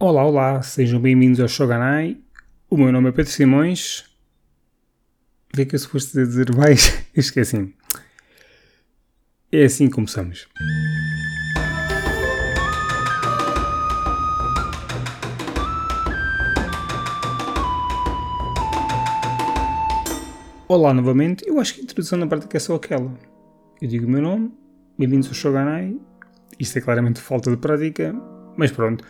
Olá, olá, sejam bem-vindos ao Shoganai. O meu nome é Pedro Simões. O que eu suposto dizer mais? Esqueci. É assim que começamos. Olá novamente. Eu acho que a introdução na prática é só aquela. Eu digo o meu nome, bem-vindos ao Shoganai. Isto é claramente falta de prática, mas pronto.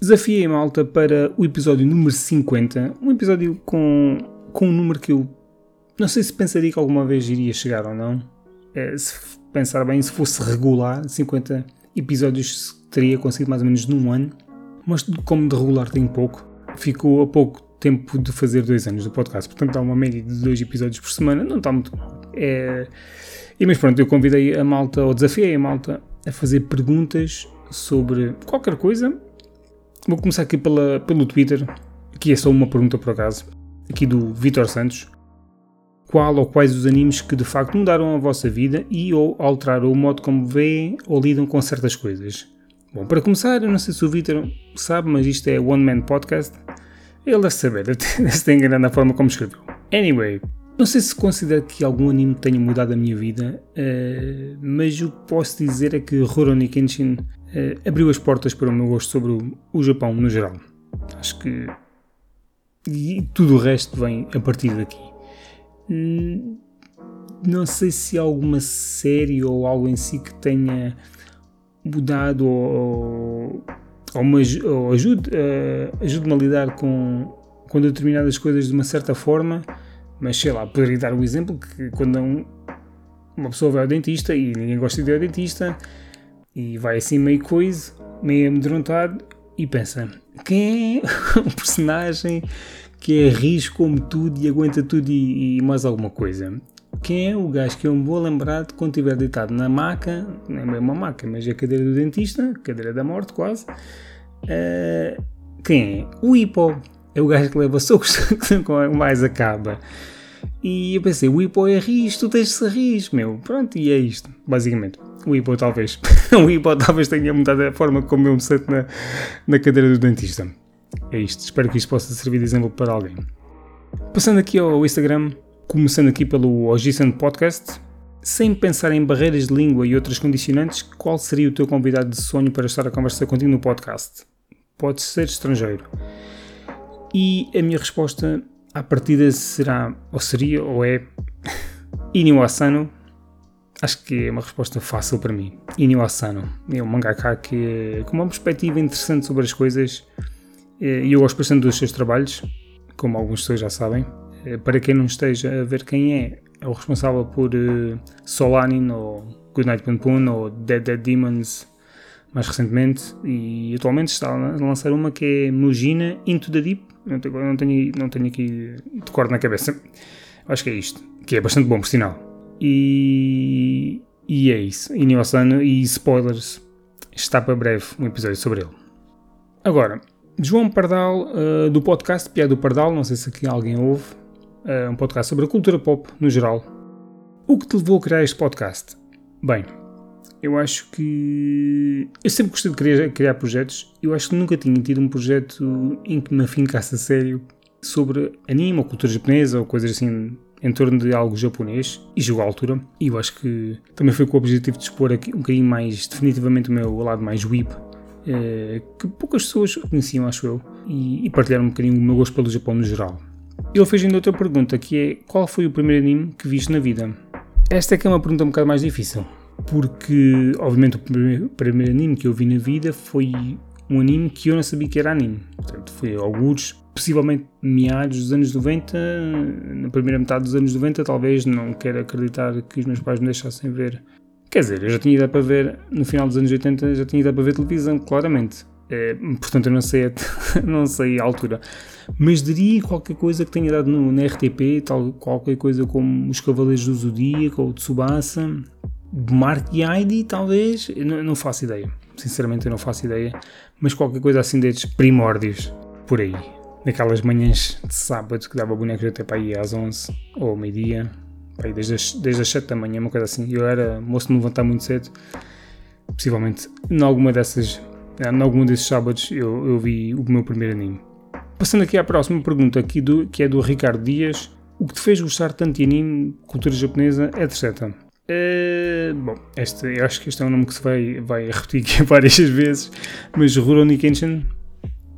Desafiei a malta para o episódio número 50, um episódio com, com um número que eu não sei se pensaria que alguma vez iria chegar ou não. É, se pensar bem, se fosse regular, 50 episódios teria conseguido mais ou menos num ano, mas como de regular tem pouco, ficou a pouco tempo de fazer dois anos do podcast, portanto há uma média de dois episódios por semana, não está muito mal. É... E mas pronto, eu convidei a malta, ou desafiei a malta a fazer perguntas sobre qualquer coisa, Vou começar aqui pela, pelo Twitter, aqui é só uma pergunta por acaso, aqui do Vitor Santos. Qual ou quais os animes que de facto mudaram a vossa vida e ou alteraram o modo como veem ou lidam com certas coisas? Bom, para começar, eu não sei se o Vitor sabe, mas isto é One Man Podcast. Ele deve saber, deve ter enganado na forma como escreveu. Anyway, não sei se considero que algum anime tenha mudado a minha vida, uh, mas o que posso dizer é que Rurouni Kenshin uh, abriu as portas para o meu gosto sobre o, o Japão no geral. Acho que. E tudo o resto vem a partir daqui. Hum, não sei se há alguma série ou algo em si que tenha mudado ou, ou, ou ajude, uh, ajude-me a lidar com, com determinadas coisas de uma certa forma, mas sei lá, poderia dar o um exemplo que quando um, uma pessoa vai ao dentista e ninguém gosta de ir ao dentista, e vai assim meio coisa, meio amedrontado e pensa: quem é o personagem que é risco como tudo e aguenta tudo e, e, mais alguma coisa? Quem é o gajo que eu me vou lembrar de quando estiver deitado na maca, não é uma maca, mas é a cadeira do dentista, cadeira da morte quase. Uh, quem é? O Hippo. É o gajo que leva socos que mais acaba. E eu pensei, o Hippo é ris, tu tens de ser ris, meu. Pronto, e é isto, basicamente. O Hippo talvez. o Hippo talvez tenha mudado a forma como eu me sento na, na cadeira do dentista. É isto. Espero que isto possa servir de exemplo para alguém. Passando aqui ao Instagram, começando aqui pelo Ogisan Podcast, sem pensar em barreiras de língua e outras condicionantes, qual seria o teu convidado de sonho para estar a conversar contigo no podcast? Pode ser estrangeiro. E a minha resposta à partida será, ou seria, ou é Inyo Asano, Acho que é uma resposta fácil para mim. Inyo Asano é um mangaka que com uma perspectiva interessante sobre as coisas eh, e eu gosto bastante dos seus trabalhos, como alguns pessoas já sabem. Eh, para quem não esteja a ver quem é, é o responsável por uh, Solanin ou Goodnight Punpun ou Dead Dead Demons mais recentemente e atualmente está a lançar uma que é Mugina Into the Deep. Não tenho, não tenho, não tenho aqui de cor na cabeça. Acho que é isto, que é bastante bom por sinal. E, e é isso. E e spoilers, está para breve um episódio sobre ele. Agora, João Pardal, uh, do podcast Piada do Pardal, não sei se aqui alguém ouve, uh, um podcast sobre a cultura pop no geral. O que te levou a criar este podcast? Bem, eu acho que. Eu sempre gostei de criar, criar projetos. Eu acho que nunca tinha tido um projeto em que me afincasse a sério sobre anime ou cultura japonesa ou coisas assim em torno de algo japonês e jogou à altura. E eu acho que também foi com o objetivo de expor aqui um bocadinho mais definitivamente o meu lado mais whip, eh, que poucas pessoas conheciam, acho eu, e, e partilharam um bocadinho o meu gosto pelo Japão no geral. Ele fez ainda outra pergunta que é qual foi o primeiro anime que viste na vida? Esta é que é uma pergunta um bocado mais difícil, porque obviamente o primeiro, primeiro anime que eu vi na vida foi um anime que eu não sabia que era anime. Portanto, foi alguns possivelmente meados dos anos 90, na primeira metade dos anos 90, talvez, não quero acreditar que os meus pais me deixassem ver. Quer dizer, eu já tinha idade para ver, no final dos anos 80, já tinha idade para ver televisão, claramente. É, portanto, eu não sei, a, não sei a altura. Mas diria qualquer coisa que tenha dado no, na RTP, tal, qualquer coisa como Os Cavaleiros do Zodíaco ou Tsubasa, Mark Heidi, talvez, não, não faço ideia. Sinceramente, eu não faço ideia. Mas qualquer coisa assim destes primórdios, por aí naquelas manhãs de sábado que dava bonecos até para aí às 11 ou meio-dia, desde as, desde as 7 da manhã, uma coisa assim. Eu era moço de me levantar muito cedo, possivelmente em alguma dessas Em algum desses sábados eu, eu vi o meu primeiro anime. Passando aqui à próxima pergunta, aqui do, que é do Ricardo Dias. O que te fez gostar tanto de anime, cultura japonesa, etc. Uh, bom, este, eu acho que este é um nome que se vai, vai repetir várias vezes, mas Rurouni Kenshin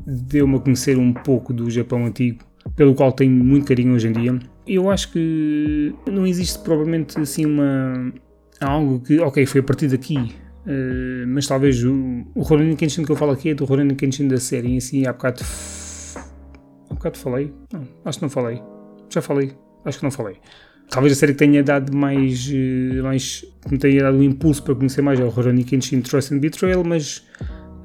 deu-me a conhecer um pouco do Japão antigo, pelo qual tenho muito carinho hoje em dia. Eu acho que não existe provavelmente assim uma algo que, ok, foi a partir daqui, uh, mas talvez o, o Rurouni Kenshin que eu falo aqui é do Rurouni Kenshin da série em si, há bocado, há bocado falei? Não, acho que não falei. Já falei? Acho que não falei. Talvez a série que tenha dado mais, eh, mais me tenha dado um impulso para conhecer mais é o Rurouni Kenshin Trust and Betrayal, mas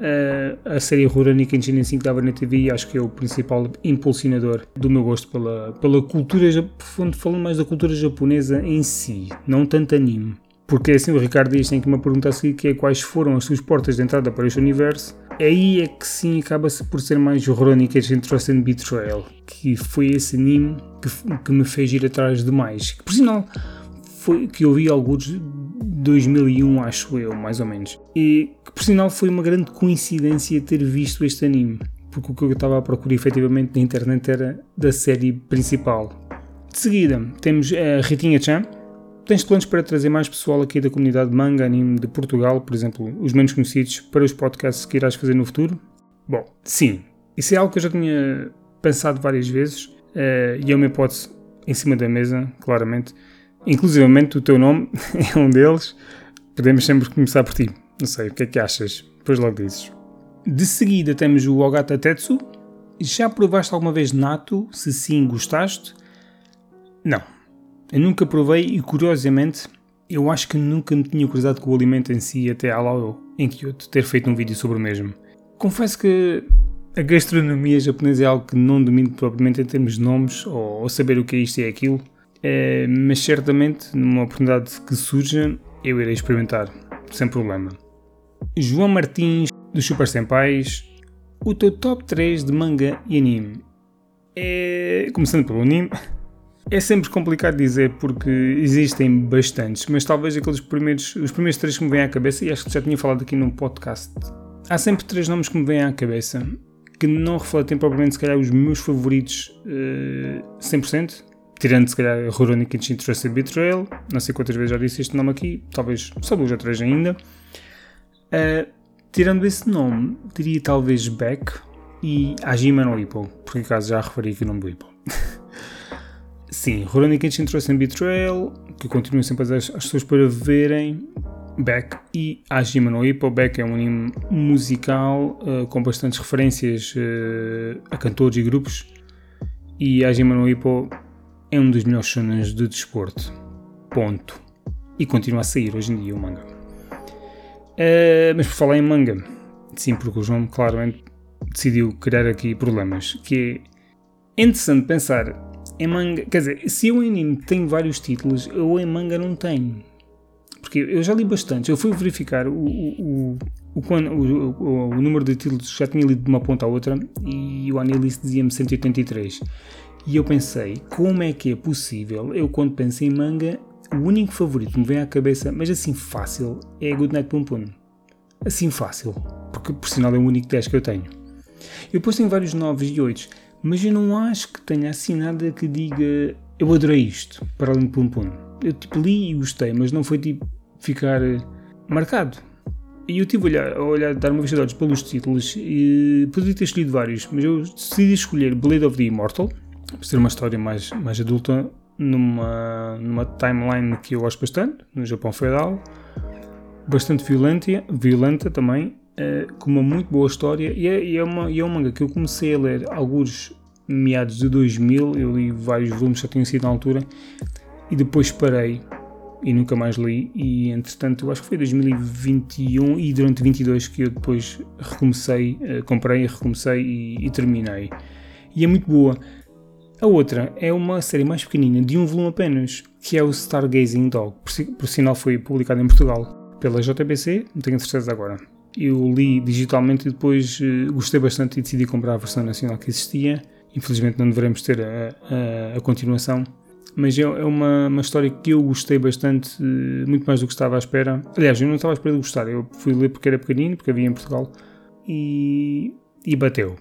uh, a série Rurouni Kenshin em 5 dava na TV acho que é o principal impulsionador do meu gosto pela, pela cultura, falando mais da cultura japonesa em si, não tanto anime. Porque assim o Ricardo diz, tem que uma pergunta a seguir que é quais foram as suas portas de entrada para este universo aí é que sim acaba-se por ser mais Rurouni Kenshin Trust and Betrayal, que foi esse anime que, que me fez ir atrás de mais. Que por sinal foi que eu vi alguns de 2001, acho eu, mais ou menos. E que por sinal foi uma grande coincidência ter visto este anime, porque o que eu estava a procurar efetivamente na internet era da série principal. De seguida, temos a Ritinha Chan, Tens planos para trazer mais pessoal aqui da comunidade manga anime de Portugal, por exemplo, os menos conhecidos, para os podcasts que irás fazer no futuro? Bom, sim. Isso é algo que eu já tinha pensado várias vezes uh, e é uma hipótese em cima da mesa, claramente. Inclusivamente o teu nome é um deles. Podemos sempre começar por ti. Não sei, o que é que achas? Depois logo dizes. De seguida temos o Ogata Tetsu. Já provaste alguma vez Nato? Se sim, gostaste? Não, eu nunca provei e, curiosamente, eu acho que nunca me tinha cruzado com o alimento em si até à em Kyoto ter feito um vídeo sobre o mesmo. Confesso que a gastronomia japonesa é algo que não domino propriamente em termos de nomes ou, ou saber o que é isto e é aquilo, é, mas certamente, numa oportunidade que surja, eu irei experimentar, sem problema. João Martins, dos Super Senpais, o teu top 3 de manga e anime. É, começando pelo anime, é sempre complicado dizer porque existem bastantes, mas talvez aqueles primeiros, os primeiros três que me vêm à cabeça, e acho que já tinha falado aqui num podcast, há sempre três nomes que me vêm à cabeça que não refletem propriamente, se calhar, os meus favoritos uh, eh, 100%, tirando, se calhar, Rurouni Kenshin Trusted Betrayal, não sei quantas vezes já disse este nome aqui, talvez só duas ou três ainda. Uh, tirando esse nome, diria talvez Beck e Hajime no Ippo, porque acaso já referi aqui o nome do Ippo. Sim, Rurouni Kenshin trouxe em Betrayal, que continuam sempre as, as pessoas para verem. Beck e Hajime no Ippo. Beck é um anime musical uh, com bastantes referências uh, a cantores e grupos. E Hajime no Ippo é um dos melhores shonens de desporto. Ponto. E continua a sair hoje em dia o manga. Uh, mas por falar em manga, sim, porque o João claramente decidiu criar aqui problemas. Que é interessante pensar em manga, quer dizer, se o anime tem vários títulos, eu em manga não tenho. Porque eu já li bastante, eu fui verificar o, o, o, o, o número de títulos, já tinha lido de uma ponta à outra e o Anilist dizia-me 183. E eu pensei, como é que é possível? Eu, quando penso em manga, o único favorito que me vem à cabeça, mas assim fácil, é Good Night Pum Pum. Assim fácil, porque por sinal é o único 10 que eu tenho. Eu depois tenho vários 9 e 8 mas eu não acho que tenha assim nada que diga eu adorei isto, para além de Pum Pum. Eu tipo li e gostei, mas não foi tipo ficar eh, marcado. E eu tive a olhar, a olhar dar uma vista de olhos pelos títulos e poderia ter escolhido vários, mas eu decidi escolher Blade of the Immortal, por ser uma história mais, mais adulta, numa, numa timeline que eu gosto bastante, no Japão feudal, bastante violenta, violenta também, uh, com uma muito boa história e é, e é, uma, e é um manga que eu comecei a ler alguns meados de 2000, eu li vários volumes já tinham sido na altura e depois parei e nunca mais li e entretanto acho que foi 2021 e durante 22 que eu depois recomecei, uh, comprei, recomecei e, e terminei e é muito boa. A outra é uma série mais pequenina, de um volume apenas, que é o Stargazing Dog. Por, por sinal foi publicado em Portugal pela JBC, não tenho certeza agora eu li digitalmente e depois uh, gostei bastante e decidi comprar a versão nacional que existia. Infelizmente não devemos ter a, a, a continuação, mas é, é uma, uma, história que eu gostei bastante, uh, muito mais do que estava à espera. Aliás, eu não estava à espera de gostar, eu fui ler porque era pequenino, porque havia em Portugal, e, e bateu.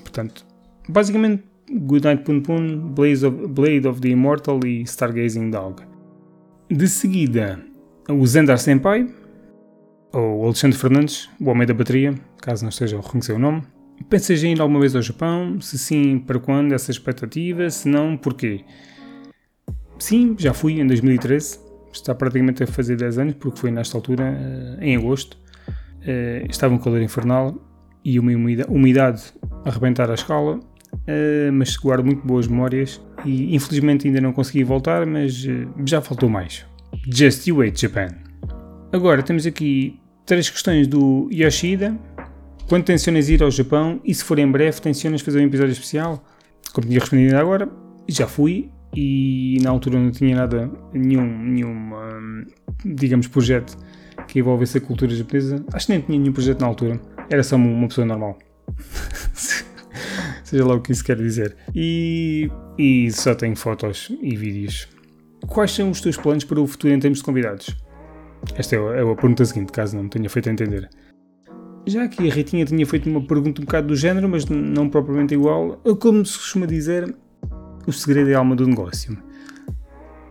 Portanto, basicamente, Goodnight Pun Pun, Blaze of, Blade of the Immortal e Stargazing Dog. De seguida, o Zendar Senpai, ou Alexandre Fernandes, o homem da bateria, caso não esteja a reconhecer o nome. Pensas em ir alguma vez ao Japão? Se sim, para quando essa expectativa? Se não, porquê? Sim, já fui em 2013, está praticamente a fazer 10 anos, porque foi nesta altura, eh, em agosto. Eh, estava um calor infernal e uma umidade a arrebentar a escala, eh, mas guardo muito boas memórias e infelizmente ainda não consegui voltar, mas já faltou mais. Just You Wait Japan. Agora temos aqui três questões do Yoshida. Quando tensionas ir ao Japão e se for em breve, tensionas fazer um episódio especial? Como tinha respondido agora, já fui e na altura não tinha nada, nenhum, nenhum hum, digamos, projeto que envolvesse a cultura japonesa. Acho que nem tinha nenhum projeto na altura. Era só uma pessoa normal. Seja lá o que isso quer dizer. E, e só tenho fotos e vídeos. Quais são os teus planos para o futuro em termos de convidados? Esta é a, é a pergunta seguinte, caso não me tenha feito entender. Já que a Ritinha tinha feito uma pergunta um bocado do género, mas não propriamente igual, como se costuma dizer, o segredo é a alma do negócio.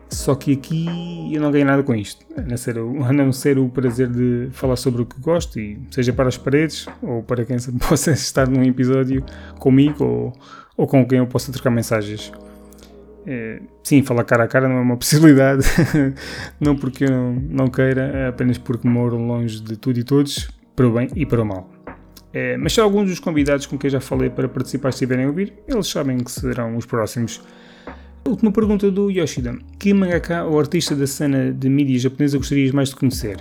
Só que aqui eu não ganho nada com isto, a não, ser, a não ser o prazer de falar sobre o que gosto, e seja para as paredes ou para quem possa estar num episódio comigo ou, ou com quem eu possa trocar mensagens. É, sim, falar cara a cara não é uma possibilidade, não porque eu não, não queira, é apenas porque moro longe de tudo e todos, para o bem e para o mal. É, mas se alguns dos convidados com quem já falei para participar estiverem a ouvir, eles sabem que serão os próximos. Última pergunta do Yoshida: Que mangaka ou artista da cena de mídia japonesa gostarias mais de conhecer?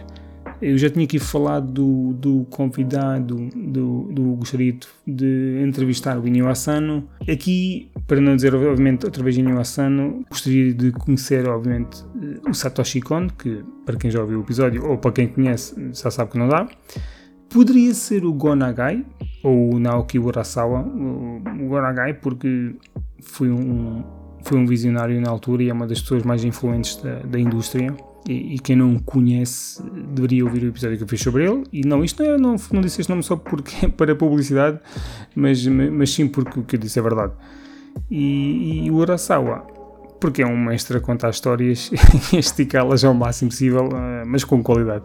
Eu já tinha aqui falado do, do convidado, do, do gostaria de entrevistar o Inyo Asano. Aqui, para não dizer obviamente outra vez Inyo Asano, gostaria de conhecer obviamente o Satoshi Kon, que para quem já ouviu o episódio ou para quem conhece já sabe que não dá. Poderia ser o Gonagai ou o Naoki Urasawa, o Gonagai, porque foi um, foi um visionário na altura e é uma das pessoas mais influentes da, da indústria e, e, quem não o conhece deveria ouvir o episódio que eu fiz sobre ele. E não, isto não, é, não, não disse este nome só porque é para publicidade, mas, mas sim porque o que eu disse é verdade. E, e o Urasawa, porque é um mestre a contar histórias e esticá-las ao máximo possível, eh, mas com qualidade.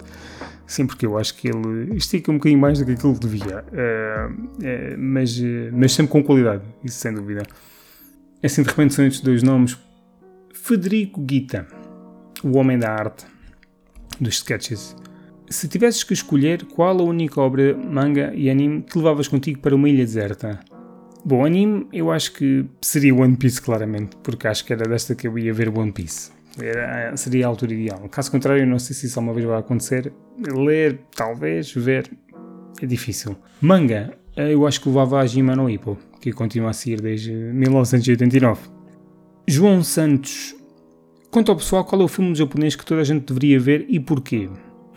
Sim, porque eu acho que ele estica um bocadinho mais do que aquilo que devia, uh, uh, mas, mas sempre com qualidade, isso sem dúvida. Assim, de repente, são estes dois nomes: Federico Guita o Homem da Arte, dos sketches. Se tivesses que escolher, qual a única obra, manga e anime que levavas contigo para uma ilha deserta? Bom, anime eu acho que seria One Piece, claramente, porque acho que era desta que eu ia ver One Piece. Era, seria a altura ideal. Caso contrário, não sei se isso alguma vez vai acontecer. Ler, talvez, ver, é difícil. Manga, eu acho que levava a Jima no Hippo, que continua a seguir desde 1989. João Santos Quanto ao pessoal, qual é o filme japonês que toda a gente deveria ver e porquê?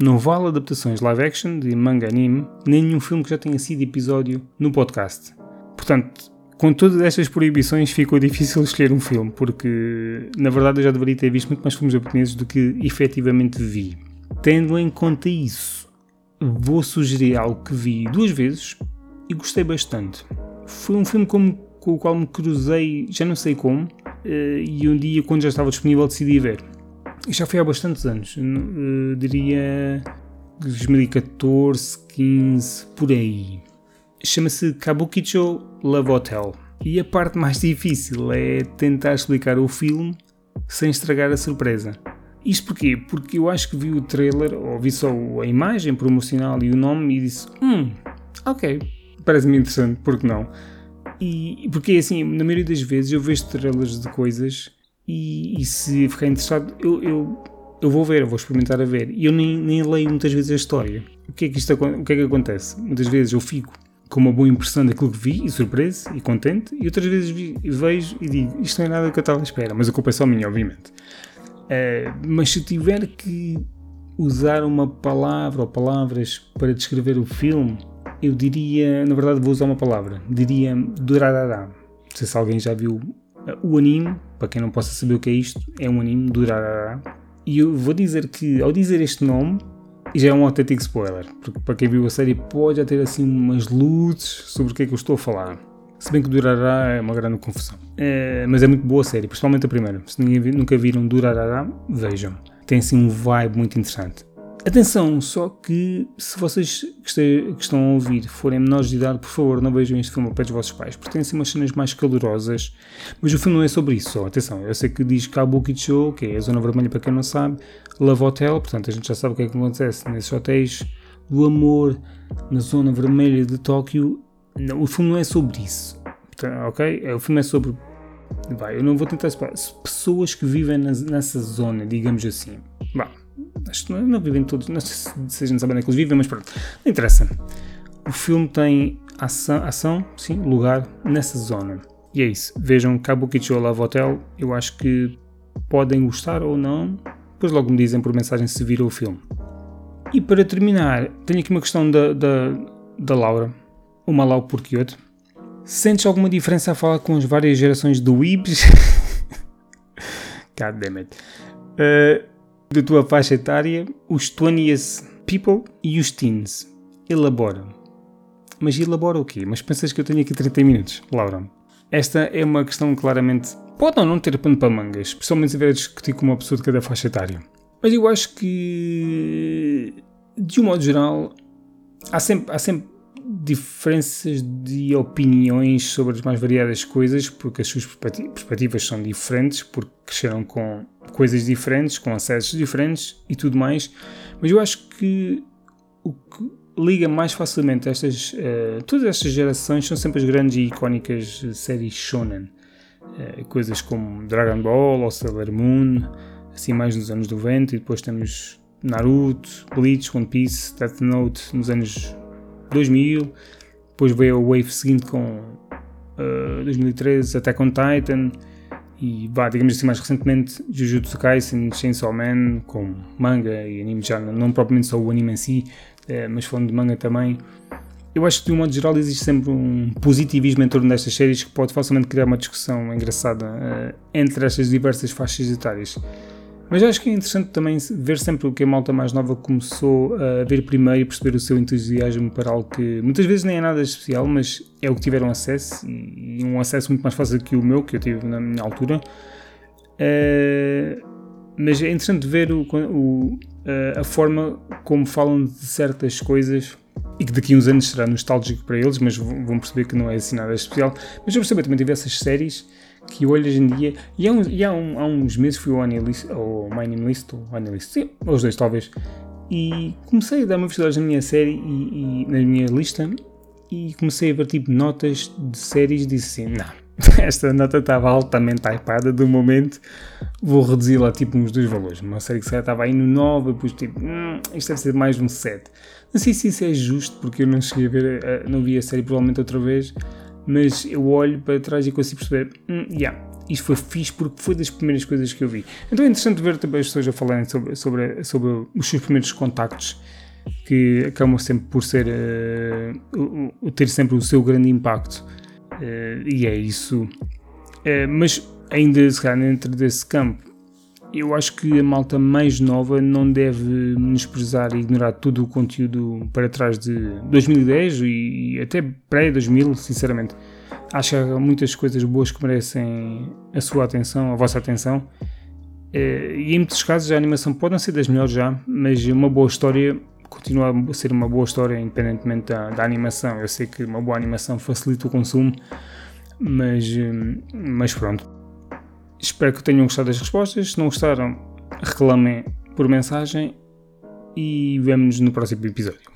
Não vale adaptações live action de manga anime, nem nenhum filme que já tenha sido episódio no podcast. Portanto, com todas estas proibições ficou difícil escolher um filme, porque na verdade eu já deveria ter visto muito mais filmes japoneses do que efetivamente vi. Tendo em conta isso, vou sugerir algo que vi duas vezes e gostei bastante. Foi um filme com, com o qual me cruzei, já não sei como, e um dia, quando já estava disponível, decidi ver. E já foi há bastantes anos, uh, diria 2014, 15, por aí. Chama-se Kabukicho Love Hotel. E a parte mais difícil é tentar explicar o filme sem estragar a surpresa. Isto porquê? Porque eu acho que vi o trailer, ou vi só a imagem promocional e o nome e disse: Hum, ok, parece-me interessante, porque não? E porque assim, na maioria das vezes eu vejo trailers de coisas e, e se ficar interessado, eu, eu, eu vou ver, eu vou experimentar a ver. E eu nem, nem leio muitas vezes a história. O que, é que isto, o que é que acontece? Muitas vezes eu fico com uma boa impressão daquilo que vi e surpreso e contente, e outras vezes vi, vejo e digo isto não é nada que eu estava à espera, mas a culpa é só minha, obviamente. Uh, mas se eu tiver que usar uma palavra ou palavras para descrever o filme, eu diria, na verdade vou usar uma palavra, diria Durarara. Não sei se alguém já viu uh, o anime, para quem não possa saber o que é isto, é um anime Durarara. E eu vou dizer que, ao dizer este nome, já é um autêntico spoiler, porque para quem viu a série pode já ter assim umas luzes sobre o que é que eu estou a falar. Se bem que Durará é uma grande confusão. É, mas é muito boa a série, principalmente a primeira. Se ninguém, nunca viram Durará, vejam. Tem assim um vibe muito interessante. Atenção, só que se vocês que estão a ouvir forem menores de idade, por favor, não vejam este filme ao pé dos vossos pais, porque tem assim umas cenas mais calorosas, mas o filme não é sobre isso, só. Atenção, eu sei que diz Kabuki Show, que é a Zona Vermelha para quem não sabe, Love Hotel, portanto a gente já sabe o que é que acontece nesses hotéis do amor na Zona Vermelha de Tóquio. Não, o filme não é sobre isso, ok? É, o filme é sobre. Vai, eu não vou tentar. Pessoas que vivem nessa zona, digamos assim. Não, não vivem todos, não sei se a gente sabe onde é que eles vivem, mas pronto, não interessa. O filme tem ação, ação sim, lugar nessa zona. E é isso. Vejam Kabukicho Love Hotel. Eu acho que podem gostar ou não. Depois logo me dizem por mensagem se viram o filme. E para terminar, tenho aqui uma questão da, da, da Laura. Uma Lau por Kyoto. Sentes alguma diferença a falar com as várias gerações do Weebs? God damn it. Uh, da tua faixa etária, os 20 people e os teens. Elabora. Mas elabora o quê? Mas pensas que eu tenho aqui 30 minutos, Laura? Esta é uma questão claramente. Pode ou não ter pano para mangas, especialmente se estiver a discutir com uma pessoa de cada faixa etária. Mas eu acho que, de um modo geral, há sempre, há sempre diferenças de opiniões sobre as mais variadas coisas, porque as suas perspectivas são diferentes, porque cresceram com coisas diferentes, com acessos diferentes e tudo mais. Mas eu acho que o que liga mais facilmente estas, uh, todas estas gerações são sempre as grandes e icónicas séries shonen. Uh, coisas como Dragon Ball ou Sailor Moon, assim mais nos anos 90, e depois temos Naruto, Bleach, One Piece, Death Note nos anos 2000, depois veio a wave seguinte com uh, 2013 Attack on Titan e vá, digamos assim mais recentemente Jujutsu Kaisen, Chainsaw Man com manga e anime já não propriamente só o anime em si, uh, mas falando de manga também. Eu acho que de um modo geral existe sempre um positivismo em torno destas séries que pode facilmente criar uma discussão engraçada uh, entre estas diversas faixas etárias mas acho que é interessante também ver sempre o que a malta mais nova começou a ver primeiro e perceber o seu entusiasmo para algo que muitas vezes nem é nada especial, mas é o que tiveram acesso e um acesso muito mais fácil que o meu, que eu tive na minha altura. Uh, mas é interessante ver o, o, a forma como falam de certas coisas e que daqui a uns anos será nostálgico para eles, mas vão perceber que não é assim nada especial. Mas eu percebi também tive essas séries que hoje em dia, e há, uns, e há, um, há uns meses fui ao Anilist, ou Name List, ou Anilist, sim, os dois talvez, e comecei a dar uma visibilidade na minha série e, e, na minha lista e comecei a ver tipo notas de séries e disse assim, não, esta nota estava altamente hypada do momento, vou reduzir lá tipo uns dois valores. Uma série que se estava aí no 9, depois tipo, hum, isto deve ser mais um 7. Não sei se isso é justo, porque eu não cheguei a ver, eh, não vi a série provavelmente outra vez, mas eu olho para trás e consigo perceber, hum, yeah, isto foi fixe porque foi das primeiras coisas que eu vi. Então é interessante ver também as pessoas a falarem sobre, sobre, sobre os seus primeiros contactos, que acabam sempre por ser, uh, ter sempre o seu grande impacto. Uh, e é isso. Uh, mas ainda se calhar dentro desse campo, eu acho que a malta mais nova não deve menosprezar e ignorar todo o conteúdo para trás de 2010 e até pré-2000, sinceramente. Acho que há muitas coisas boas que merecem a sua atenção, a vossa atenção. Eh, e em muitos casos a animação pode não ser das melhores já, mas uma boa história continua a ser uma boa história independentemente da, da animação. Eu sei que uma boa animação facilita o consumo, mas, eh, mas pronto Espero que tenham gostado das respostas. Se não gostaram, reclamem por mensagem e vemo-nos no próximo episódio.